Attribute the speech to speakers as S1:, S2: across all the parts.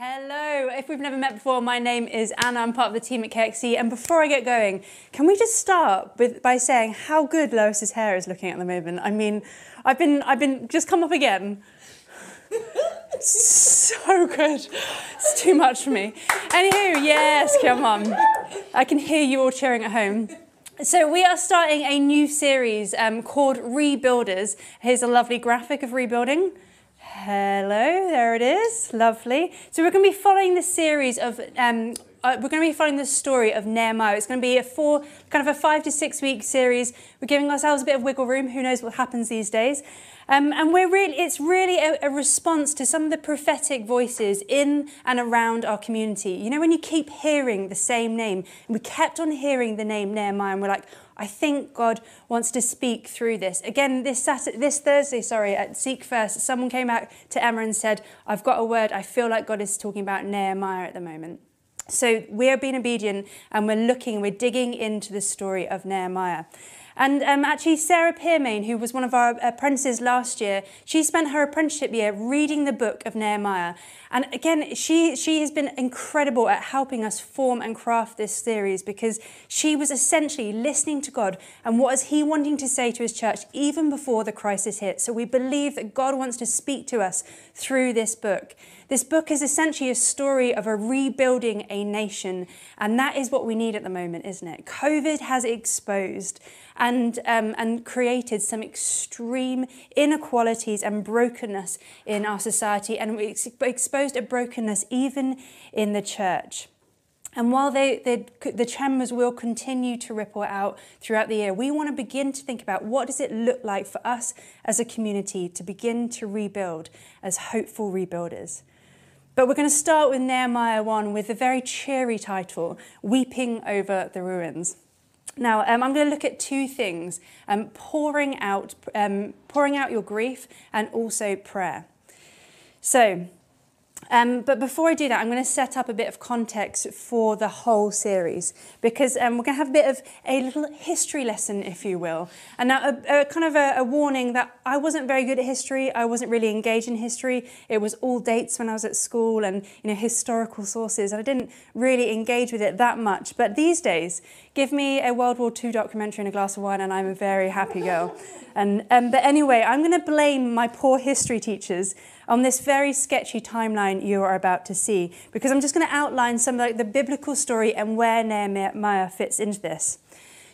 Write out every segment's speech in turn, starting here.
S1: Hello, if we've never met before, my name is Anna. I'm part of the team at KXC. And before I get going, can we just start with by saying how good Lois's hair is looking at the moment? I mean, I've been I've been just come up again. so good. It's too much for me. Anywho, yes, come on. I can hear you all cheering at home. So we are starting a new series um, called Rebuilders. Here's a lovely graphic of rebuilding. Hello, there it is. Lovely. So we're going to be following the series of. Um, uh, we're going to be following the story of Nehemiah. It's going to be a four, kind of a five to six week series. We're giving ourselves a bit of wiggle room. Who knows what happens these days? Um, and we're really, it's really a, a response to some of the prophetic voices in and around our community. You know, when you keep hearing the same name, and we kept on hearing the name Nehemiah, and we're like, I think God wants to speak through this. Again, this Saturday, this Thursday, sorry, at Seek First, someone came out to Emma and said, I've got a word. I feel like God is talking about Nehemiah at the moment. So we are being obedient and we're looking, we're digging into the story of Nehemiah. And um, actually, Sarah Pearmain, who was one of our apprentices last year, she spent her apprenticeship year reading the book of Nehemiah. And again, she, she has been incredible at helping us form and craft this series because she was essentially listening to God and what is He wanting to say to His church even before the crisis hit. So we believe that God wants to speak to us through this book. This book is essentially a story of a rebuilding a nation, and that is what we need at the moment, isn't it? COVID has exposed and, um, and created some extreme inequalities and brokenness in our society, and we exposed a brokenness even in the church. And while they, they, the tremors will continue to ripple out throughout the year, we want to begin to think about what does it look like for us as a community to begin to rebuild as hopeful rebuilders. But we're going to start with Nehemiah 1 with a very cheery title, Weeping Over the Ruins. Now, um, I'm going to look at two things um, pouring, out, um, pouring out your grief and also prayer. So, um, but before I do that, I'm going to set up a bit of context for the whole series because um, we're going to have a bit of a little history lesson, if you will. And now, a, a kind of a, a, warning that I wasn't very good at history. I wasn't really engaged in history. It was all dates when I was at school and you know historical sources. And I didn't really engage with it that much. But these days, give me a World War II documentary and a glass of wine, and I'm a very happy girl. And um, but anyway, I'm going to blame my poor history teachers on this very sketchy timeline you are about to see, because I'm just going to outline some of like, the biblical story and where Nehemiah fits into this.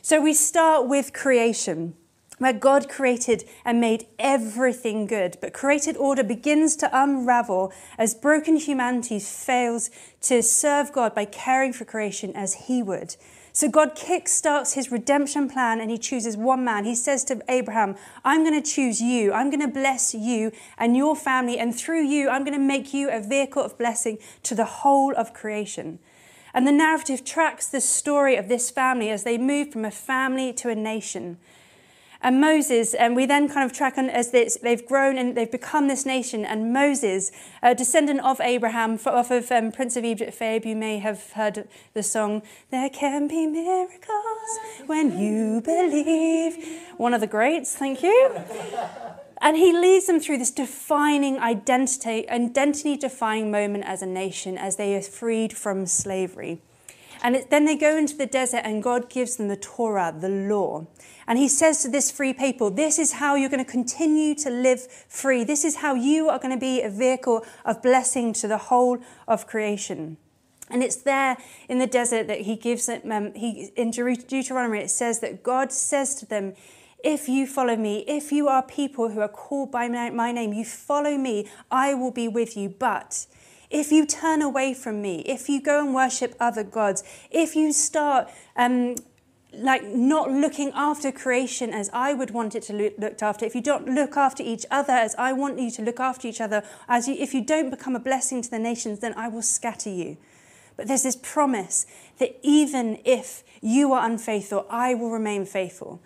S1: So we start with creation where God created and made everything good. But created order begins to unravel as broken humanity fails to serve God by caring for creation as He would. So God kickstarts his redemption plan and he chooses one man. He says to Abraham, I'm going to choose you. I'm going to bless you and your family. And through you, I'm going to make you a vehicle of blessing to the whole of creation. And the narrative tracks the story of this family as they move from a family to a nation. And Moses, and we then kind of track on as this, they've grown and they've become this nation. And Moses, a descendant of Abraham, off of um, Prince of Egypt Fabe, you may have heard the song, There Can Be Miracles When You Believe. One of the greats, thank you. And he leads them through this defining identity, identity defining moment as a nation as they are freed from slavery. And it, then they go into the desert, and God gives them the Torah, the law. And he says to this free people, This is how you're going to continue to live free. This is how you are going to be a vehicle of blessing to the whole of creation. And it's there in the desert that he gives it. um, he, in Deuteronomy, it says that God says to them, if you follow me, if you are people who are called by my name, you follow me, I will be with you. But if you turn away from me, if you go and worship other gods, if you start um, like not looking after creation as I would want it to look looked after, if you don't look after each other as I want you to look after each other, as you, if you don't become a blessing to the nations, then I will scatter you. But there's this promise that even if you are unfaithful, I will remain faithful.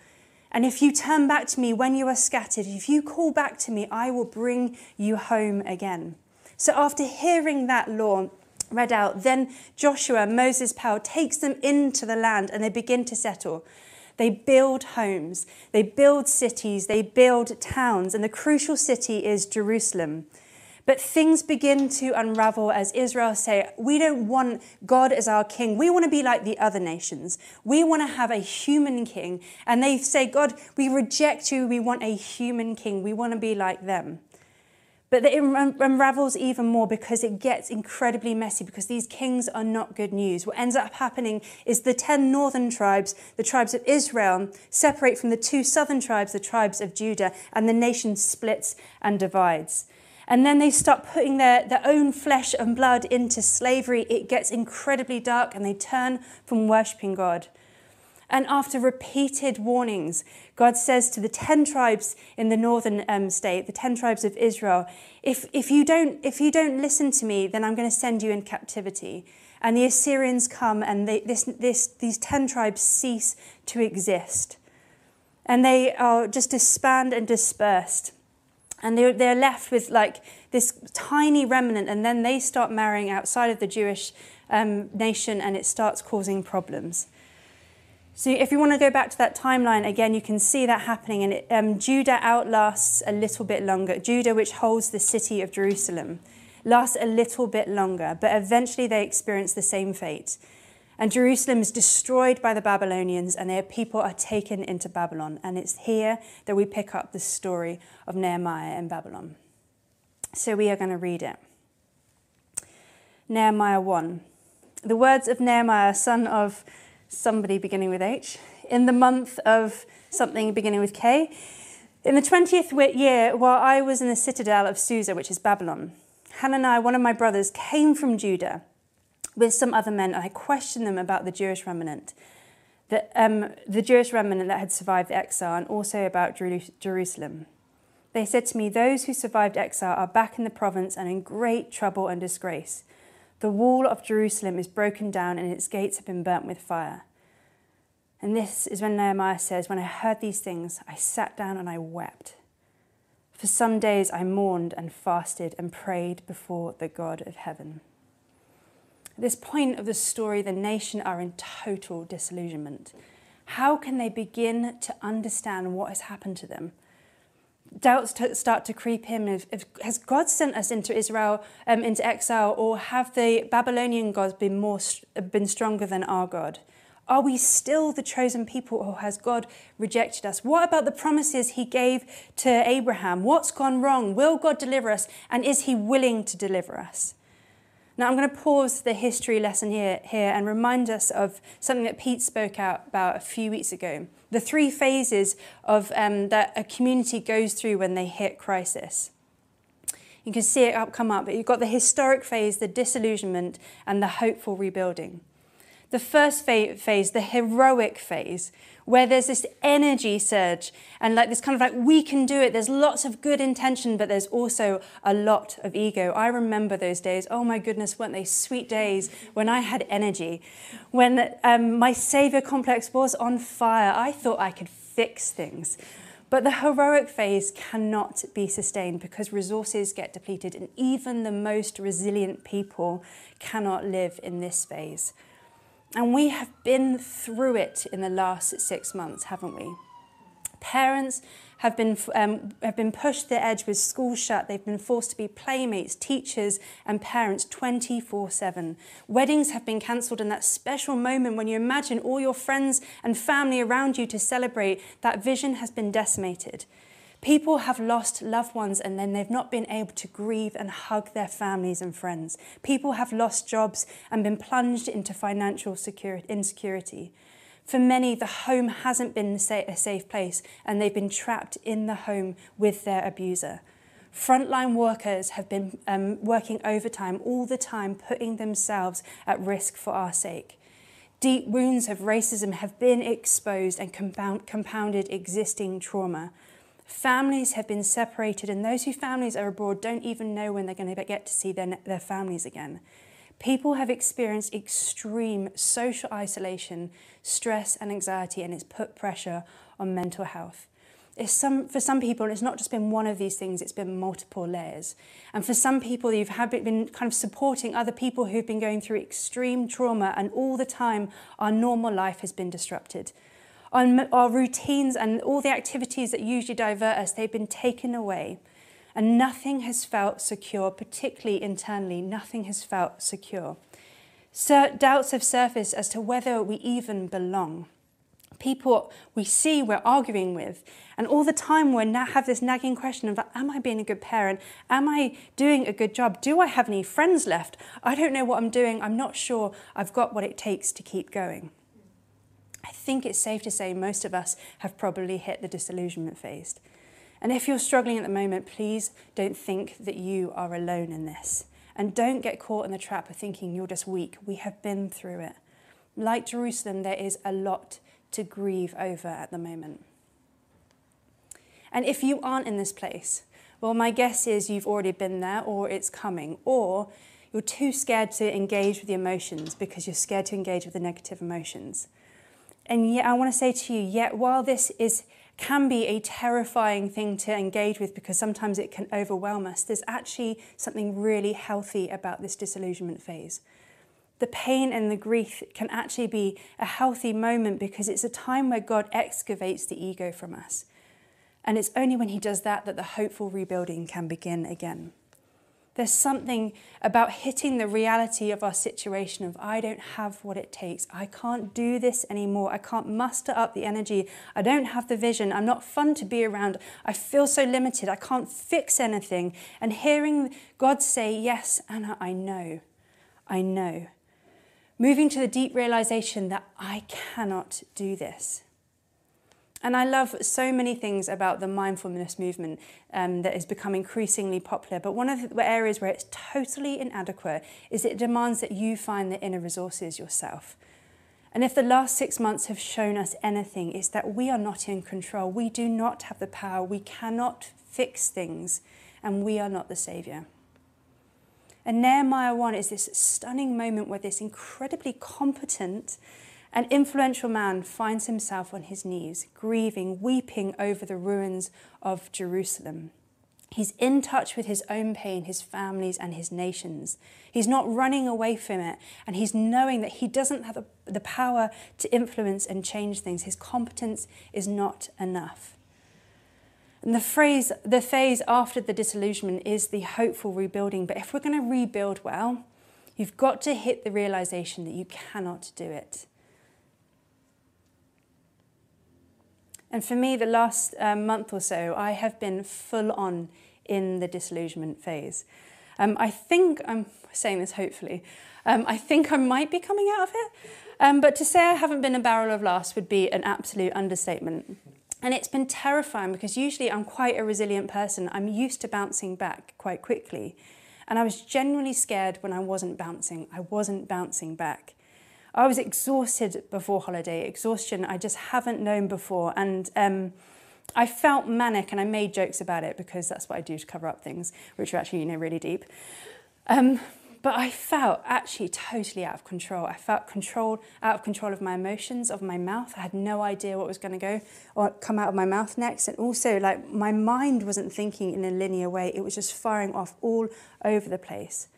S1: And if you turn back to me when you are scattered, if you call back to me, I will bring you home again. So after hearing that law read out, then Joshua, Moses' power, takes them into the land and they begin to settle. They build homes, they build cities, they build towns, and the crucial city is Jerusalem. But things begin to unravel as Israel say, We don't want God as our king. We want to be like the other nations. We want to have a human king. And they say, God, we reject you. We want a human king. We want to be like them. But it unravels even more because it gets incredibly messy because these kings are not good news. What ends up happening is the 10 northern tribes, the tribes of Israel, separate from the two southern tribes, the tribes of Judah, and the nation splits and divides and then they start putting their, their own flesh and blood into slavery, it gets incredibly dark and they turn from worshipping God. And after repeated warnings, God says to the 10 tribes in the northern um, state, the 10 tribes of Israel, if, if, you don't, if you don't listen to me, then I'm going to send you in captivity. And the Assyrians come and they, this, this, these 10 tribes cease to exist. And they are just disbanded and dispersed. And they're, they're left with like this tiny remnant, and then they start marrying outside of the Jewish um, nation, and it starts causing problems. So, if you want to go back to that timeline again, you can see that happening. And it, um, Judah outlasts a little bit longer. Judah, which holds the city of Jerusalem, lasts a little bit longer, but eventually they experience the same fate. And Jerusalem is destroyed by the Babylonians, and their people are taken into Babylon. And it's here that we pick up the story of Nehemiah in Babylon. So we are going to read it. Nehemiah 1. The words of Nehemiah, son of somebody beginning with H, in the month of something beginning with K, in the 20th year, while I was in the citadel of Susa, which is Babylon, Hananiah, one of my brothers, came from Judah with some other men, and I questioned them about the Jewish remnant, the, um, the Jewish remnant that had survived the exile, and also about Jerusalem. They said to me, Those who survived exile are back in the province and in great trouble and disgrace. The wall of Jerusalem is broken down, and its gates have been burnt with fire. And this is when Nehemiah says, When I heard these things, I sat down and I wept. For some days I mourned and fasted and prayed before the God of heaven. At this point of the story, the nation are in total disillusionment. How can they begin to understand what has happened to them? Doubts start to creep in. If, if, has God sent us into Israel, um, into exile, or have the Babylonian gods been more been stronger than our God? Are we still the chosen people, or has God rejected us? What about the promises He gave to Abraham? What's gone wrong? Will God deliver us? And is He willing to deliver us? Now, I'm going to pause the history lesson here, here and remind us of something that Pete spoke out about a few weeks ago. The three phases of, um, that a community goes through when they hit crisis. You can see it up, come up, but you've got the heroic phase, the disillusionment, and the hopeful rebuilding. The first phase, the heroic phase, where there's this energy surge and like this kind of like, we can do it. There's lots of good intention, but there's also a lot of ego. I remember those days. Oh my goodness, weren't they sweet days when I had energy? When um, my savior complex was on fire, I thought I could fix things. But the heroic phase cannot be sustained because resources get depleted, and even the most resilient people cannot live in this phase. And we have been through it in the last six months, haven't we? Parents have been, um, have been pushed to the edge with school shut. They've been forced to be playmates, teachers, and parents 24 7. Weddings have been cancelled, and that special moment when you imagine all your friends and family around you to celebrate, that vision has been decimated. People have lost loved ones and then they've not been able to grieve and hug their families and friends. People have lost jobs and been plunged into financial insecurity. For many, the home hasn't been a safe place and they've been trapped in the home with their abuser. Frontline workers have been um, working overtime all the time, putting themselves at risk for our sake. Deep wounds of racism have been exposed and compound, compounded existing trauma. Families have been separated, and those whose families are abroad don't even know when they're going to get to see their, their families again. People have experienced extreme social isolation, stress, and anxiety, and it's put pressure on mental health. Some, for some people, it's not just been one of these things, it's been multiple layers. And for some people, you've been kind of supporting other people who've been going through extreme trauma, and all the time, our normal life has been disrupted. Our, our routines and all the activities that usually divert us, they've been taken away. And nothing has felt secure, particularly internally, nothing has felt secure. Doubts have surfaced as to whether we even belong. People we see we're arguing with, and all the time we na- have this nagging question of, Am I being a good parent? Am I doing a good job? Do I have any friends left? I don't know what I'm doing. I'm not sure I've got what it takes to keep going. I think it's safe to say most of us have probably hit the disillusionment phase. And if you're struggling at the moment, please don't think that you are alone in this. And don't get caught in the trap of thinking you're just weak. We have been through it. Like Jerusalem, there is a lot to grieve over at the moment. And if you aren't in this place, well, my guess is you've already been there or it's coming, or you're too scared to engage with the emotions because you're scared to engage with the negative emotions. And yet, I want to say to you, yet while this is can be a terrifying thing to engage with because sometimes it can overwhelm us, there's actually something really healthy about this disillusionment phase. The pain and the grief can actually be a healthy moment because it's a time where God excavates the ego from us. And it's only when He does that that the hopeful rebuilding can begin again. There's something about hitting the reality of our situation of I don't have what it takes. I can't do this anymore. I can't muster up the energy. I don't have the vision. I'm not fun to be around. I feel so limited. I can't fix anything. And hearing God say, Yes, Anna, I know. I know. Moving to the deep realization that I cannot do this. And I love so many things about the mindfulness movement um, that has become increasingly popular. But one of the areas where it's totally inadequate is it demands that you find the inner resources yourself. And if the last six months have shown us anything, it's that we are not in control. We do not have the power. We cannot fix things, and we are not the Saviour. And Nehemiah 1 is this stunning moment where this incredibly competent an influential man finds himself on his knees, grieving, weeping over the ruins of Jerusalem. He's in touch with his own pain, his families, and his nations. He's not running away from it, and he's knowing that he doesn't have the, the power to influence and change things. His competence is not enough. And the phrase, the phase after the disillusionment is the hopeful rebuilding. But if we're going to rebuild well, you've got to hit the realization that you cannot do it. And for me, the last um, month or so, I have been full on in the disillusionment phase. Um, I think I'm saying this hopefully. Um, I think I might be coming out of it. Um, but to say I haven't been a barrel of laughs would be an absolute understatement. And it's been terrifying because usually I'm quite a resilient person. I'm used to bouncing back quite quickly. And I was genuinely scared when I wasn't bouncing. I wasn't bouncing back. I was exhausted before holiday, exhaustion I just haven't known before. And um, I felt manic and I made jokes about it because that's what I do to cover up things, which are actually, you know, really deep. Um, but I felt actually totally out of control. I felt controlled, out of control of my emotions, of my mouth. I had no idea what was going to go or come out of my mouth next. And also, like, my mind wasn't thinking in a linear way, it was just firing off all over the place.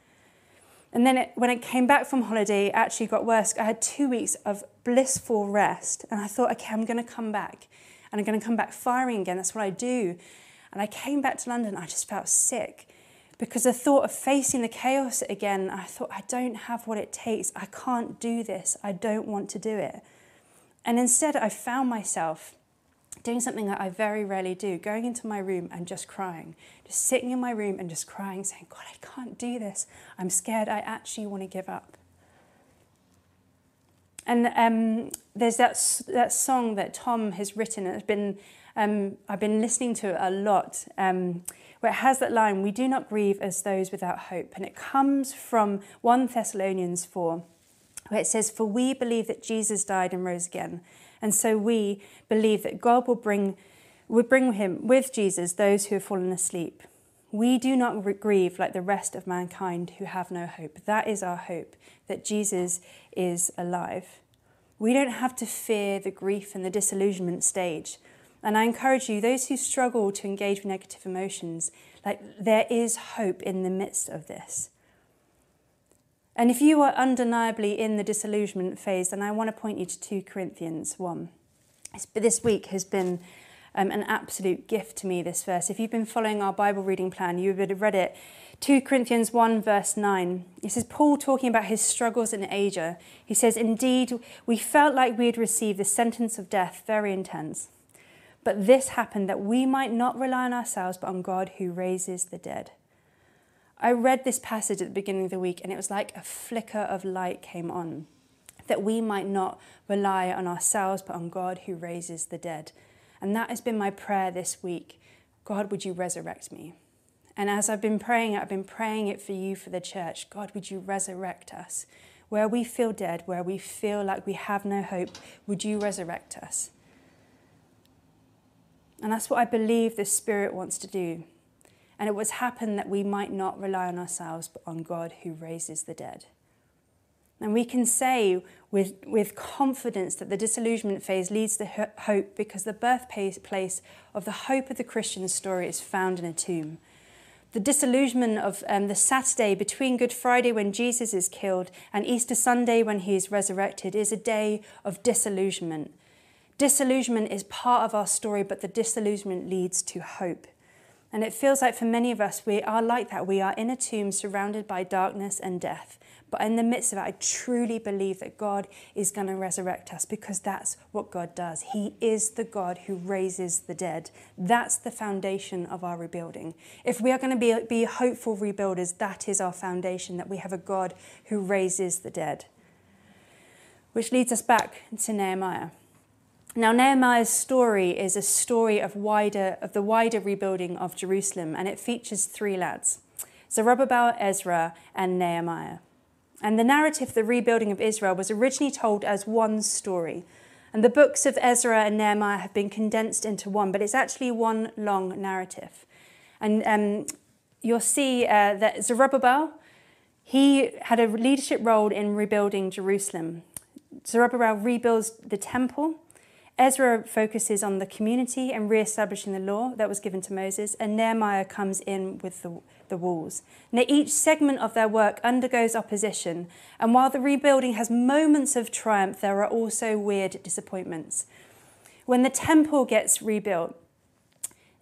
S1: And then it, when I came back from holiday, it actually got worse. I had two weeks of blissful rest. And I thought, okay, I'm going to come back. And I'm going to come back firing again. That's what I do. And I came back to London. I just felt sick because the thought of facing the chaos again, I thought, I don't have what it takes. I can't do this. I don't want to do it. And instead, I found myself doing something that I very rarely do, going into my room and just crying, just sitting in my room and just crying, saying, God, I can't do this. I'm scared. I actually want to give up. And um, there's that, that song that Tom has written, it's been, um, I've been listening to it a lot, um, where it has that line, We do not grieve as those without hope. And it comes from 1 Thessalonians 4, where it says, For we believe that Jesus died and rose again and so we believe that God will bring, will bring him with Jesus those who have fallen asleep. We do not grieve like the rest of mankind who have no hope. That is our hope, that Jesus is alive. We don't have to fear the grief and the disillusionment stage. And I encourage you, those who struggle to engage with negative emotions, like there is hope in the midst of this. And if you are undeniably in the disillusionment phase, then I want to point you to 2 Corinthians 1. This week has been um, an absolute gift to me, this verse. If you've been following our Bible reading plan, you would have read it. 2 Corinthians 1, verse 9. This is Paul talking about his struggles in Asia. He says, Indeed, we felt like we had received the sentence of death, very intense. But this happened that we might not rely on ourselves, but on God who raises the dead. I read this passage at the beginning of the week, and it was like a flicker of light came on that we might not rely on ourselves, but on God who raises the dead. And that has been my prayer this week God, would you resurrect me? And as I've been praying I've been praying it for you, for the church. God, would you resurrect us? Where we feel dead, where we feel like we have no hope, would you resurrect us? And that's what I believe the Spirit wants to do. And it was happen that we might not rely on ourselves, but on God who raises the dead. And we can say with, with confidence that the disillusionment phase leads to hope because the birthplace of the hope of the Christian story is found in a tomb. The disillusionment of um, the Saturday between Good Friday when Jesus is killed and Easter Sunday when he is resurrected is a day of disillusionment. Disillusionment is part of our story, but the disillusionment leads to hope. And it feels like for many of us, we are like that. We are in a tomb surrounded by darkness and death. But in the midst of it, I truly believe that God is going to resurrect us because that's what God does. He is the God who raises the dead. That's the foundation of our rebuilding. If we are going to be, be hopeful rebuilders, that is our foundation, that we have a God who raises the dead. Which leads us back to Nehemiah. Now, Nehemiah's story is a story of, wider, of the wider rebuilding of Jerusalem, and it features three lads Zerubbabel, Ezra, and Nehemiah. And the narrative of the rebuilding of Israel was originally told as one story. And the books of Ezra and Nehemiah have been condensed into one, but it's actually one long narrative. And um, you'll see uh, that Zerubbabel, he had a leadership role in rebuilding Jerusalem. Zerubbabel rebuilds the temple. Ezra focuses on the community and re-establishing the law that was given to Moses, and Nehemiah comes in with the the walls. Now, each segment of their work undergoes opposition, and while the rebuilding has moments of triumph, there are also weird disappointments. When the temple gets rebuilt,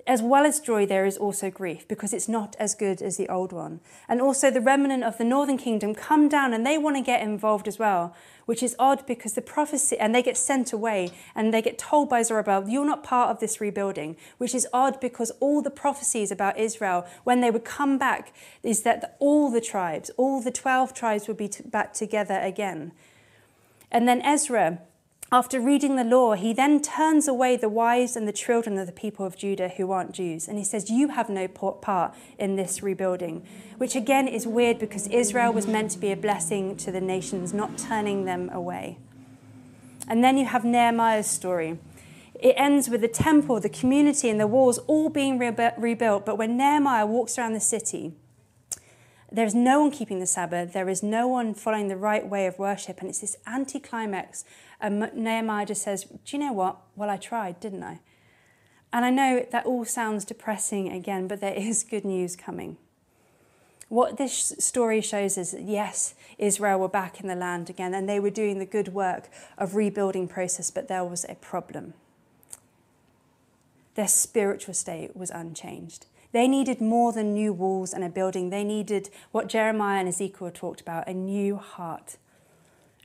S1: as well as joy, there is also grief because it's not as good as the old one. And also, the remnant of the northern kingdom come down and they want to get involved as well, which is odd because the prophecy, and they get sent away and they get told by Zerubbabel, You're not part of this rebuilding, which is odd because all the prophecies about Israel, when they would come back, is that all the tribes, all the 12 tribes would be back together again. And then Ezra, after reading the law, he then turns away the wives and the children of the people of Judah who aren't Jews. And he says, You have no part in this rebuilding. Which again is weird because Israel was meant to be a blessing to the nations, not turning them away. And then you have Nehemiah's story. It ends with the temple, the community, and the walls all being rebuilt. But when Nehemiah walks around the city, there's no one keeping the Sabbath, there is no one following the right way of worship, and it's this anticlimax and Nehemiah just says, Do you know what? Well, I tried, didn't I? And I know that all sounds depressing again, but there is good news coming. What this story shows is that yes, Israel were back in the land again and they were doing the good work of rebuilding process, but there was a problem. Their spiritual state was unchanged. They needed more than new walls and a building. They needed what Jeremiah and Ezekiel talked about a new heart.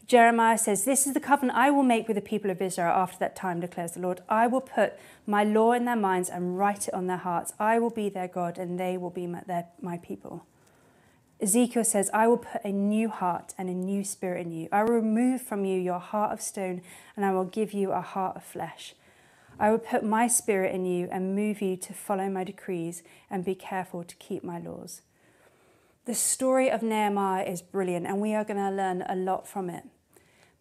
S1: Jeremiah says, This is the covenant I will make with the people of Israel after that time, declares the Lord. I will put my law in their minds and write it on their hearts. I will be their God, and they will be my, their, my people. Ezekiel says, I will put a new heart and a new spirit in you. I will remove from you your heart of stone, and I will give you a heart of flesh. I will put my spirit in you and move you to follow my decrees and be careful to keep my laws. The story of Nehemiah is brilliant, and we are going to learn a lot from it.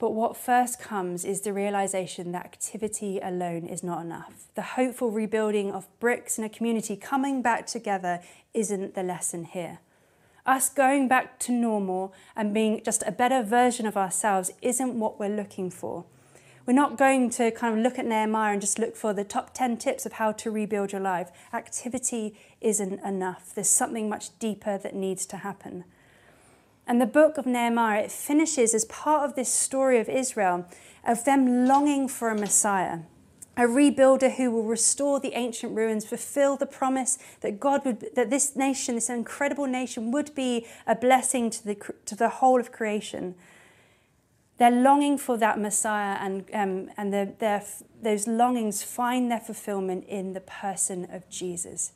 S1: But what first comes is the realization that activity alone is not enough. The hopeful rebuilding of bricks in a community coming back together isn't the lesson here. Us going back to normal and being just a better version of ourselves isn't what we're looking for. We're not going to kind of look at Nehemiah and just look for the top 10 tips of how to rebuild your life. Activity isn't enough. There's something much deeper that needs to happen. And the book of Nehemiah, it finishes as part of this story of Israel, of them longing for a Messiah. a rebuilder who will restore the ancient ruins, fulfill the promise that God would, that this nation, this incredible nation, would be a blessing to the, to the whole of creation. They're longing for that Messiah, and, um, and they're, they're, those longings find their fulfillment in the person of Jesus,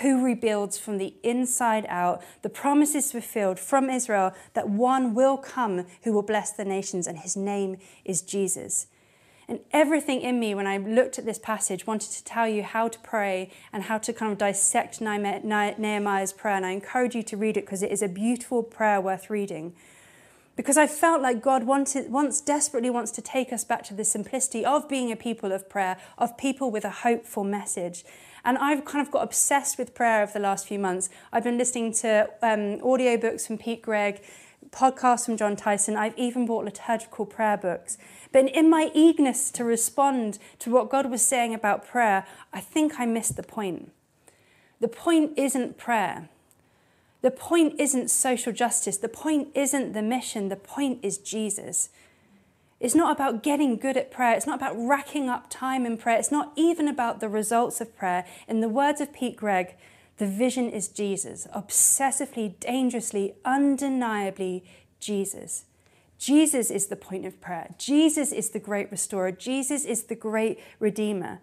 S1: who rebuilds from the inside out. The promise is fulfilled from Israel that one will come who will bless the nations, and his name is Jesus. And everything in me, when I looked at this passage, wanted to tell you how to pray and how to kind of dissect Nehemiah's prayer. And I encourage you to read it because it is a beautiful prayer worth reading. Because I felt like God wanted, wants, desperately wants to take us back to the simplicity of being a people of prayer, of people with a hopeful message. And I've kind of got obsessed with prayer over the last few months. I've been listening to um, audiobooks from Pete Greig, podcasts from Jon Tyson. I've even bought liturgical prayer books. But in my eagerness to respond to what God was saying about prayer, I think I missed the point. The point isn't prayer. The point isn't social justice. The point isn't the mission. The point is Jesus. It's not about getting good at prayer. It's not about racking up time in prayer. It's not even about the results of prayer. In the words of Pete Greig, the vision is Jesus, obsessively, dangerously, undeniably Jesus. Jesus is the point of prayer. Jesus is the great restorer. Jesus is the great redeemer.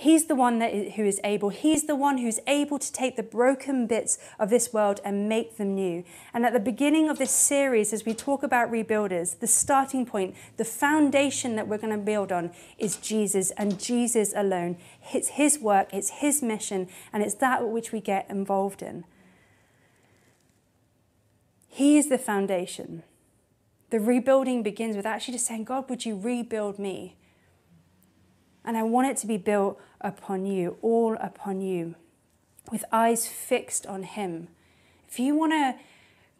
S1: He's the one that is, who is able. He's the one who's able to take the broken bits of this world and make them new. And at the beginning of this series, as we talk about rebuilders, the starting point, the foundation that we're going to build on is Jesus and Jesus alone. It's His work, it's His mission, and it's that which we get involved in. He is the foundation. The rebuilding begins with actually just saying, God, would you rebuild me? And I want it to be built upon you, all upon you, with eyes fixed on Him. If you want to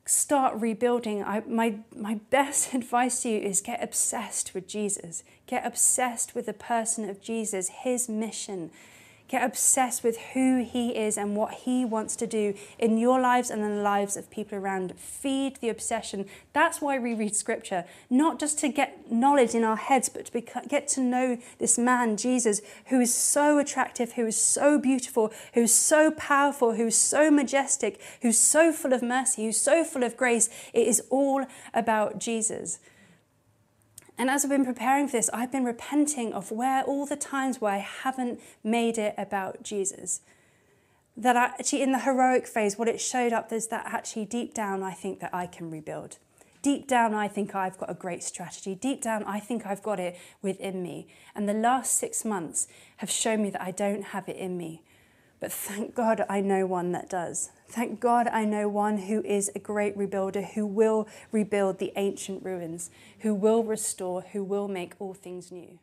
S1: start rebuilding, I, my, my best advice to you is get obsessed with Jesus. Get obsessed with the person of Jesus, His mission, Get obsessed with who He is and what He wants to do in your lives and in the lives of people around. Feed the obsession. That's why we read Scripture, not just to get knowledge in our heads, but to get to know this man, Jesus, who is so attractive, who is so beautiful, who's so powerful, who's so majestic, who's so full of mercy, who's so full of grace. It is all about Jesus. And as I've been preparing for this, I've been repenting of where all the times where I haven't made it about Jesus. That actually, in the heroic phase, what it showed up is that actually, deep down, I think that I can rebuild. Deep down, I think I've got a great strategy. Deep down, I think I've got it within me. And the last six months have shown me that I don't have it in me. But thank God I know one that does. Thank God I know one who is a great rebuilder, who will rebuild the ancient ruins, who will restore, who will make all things new.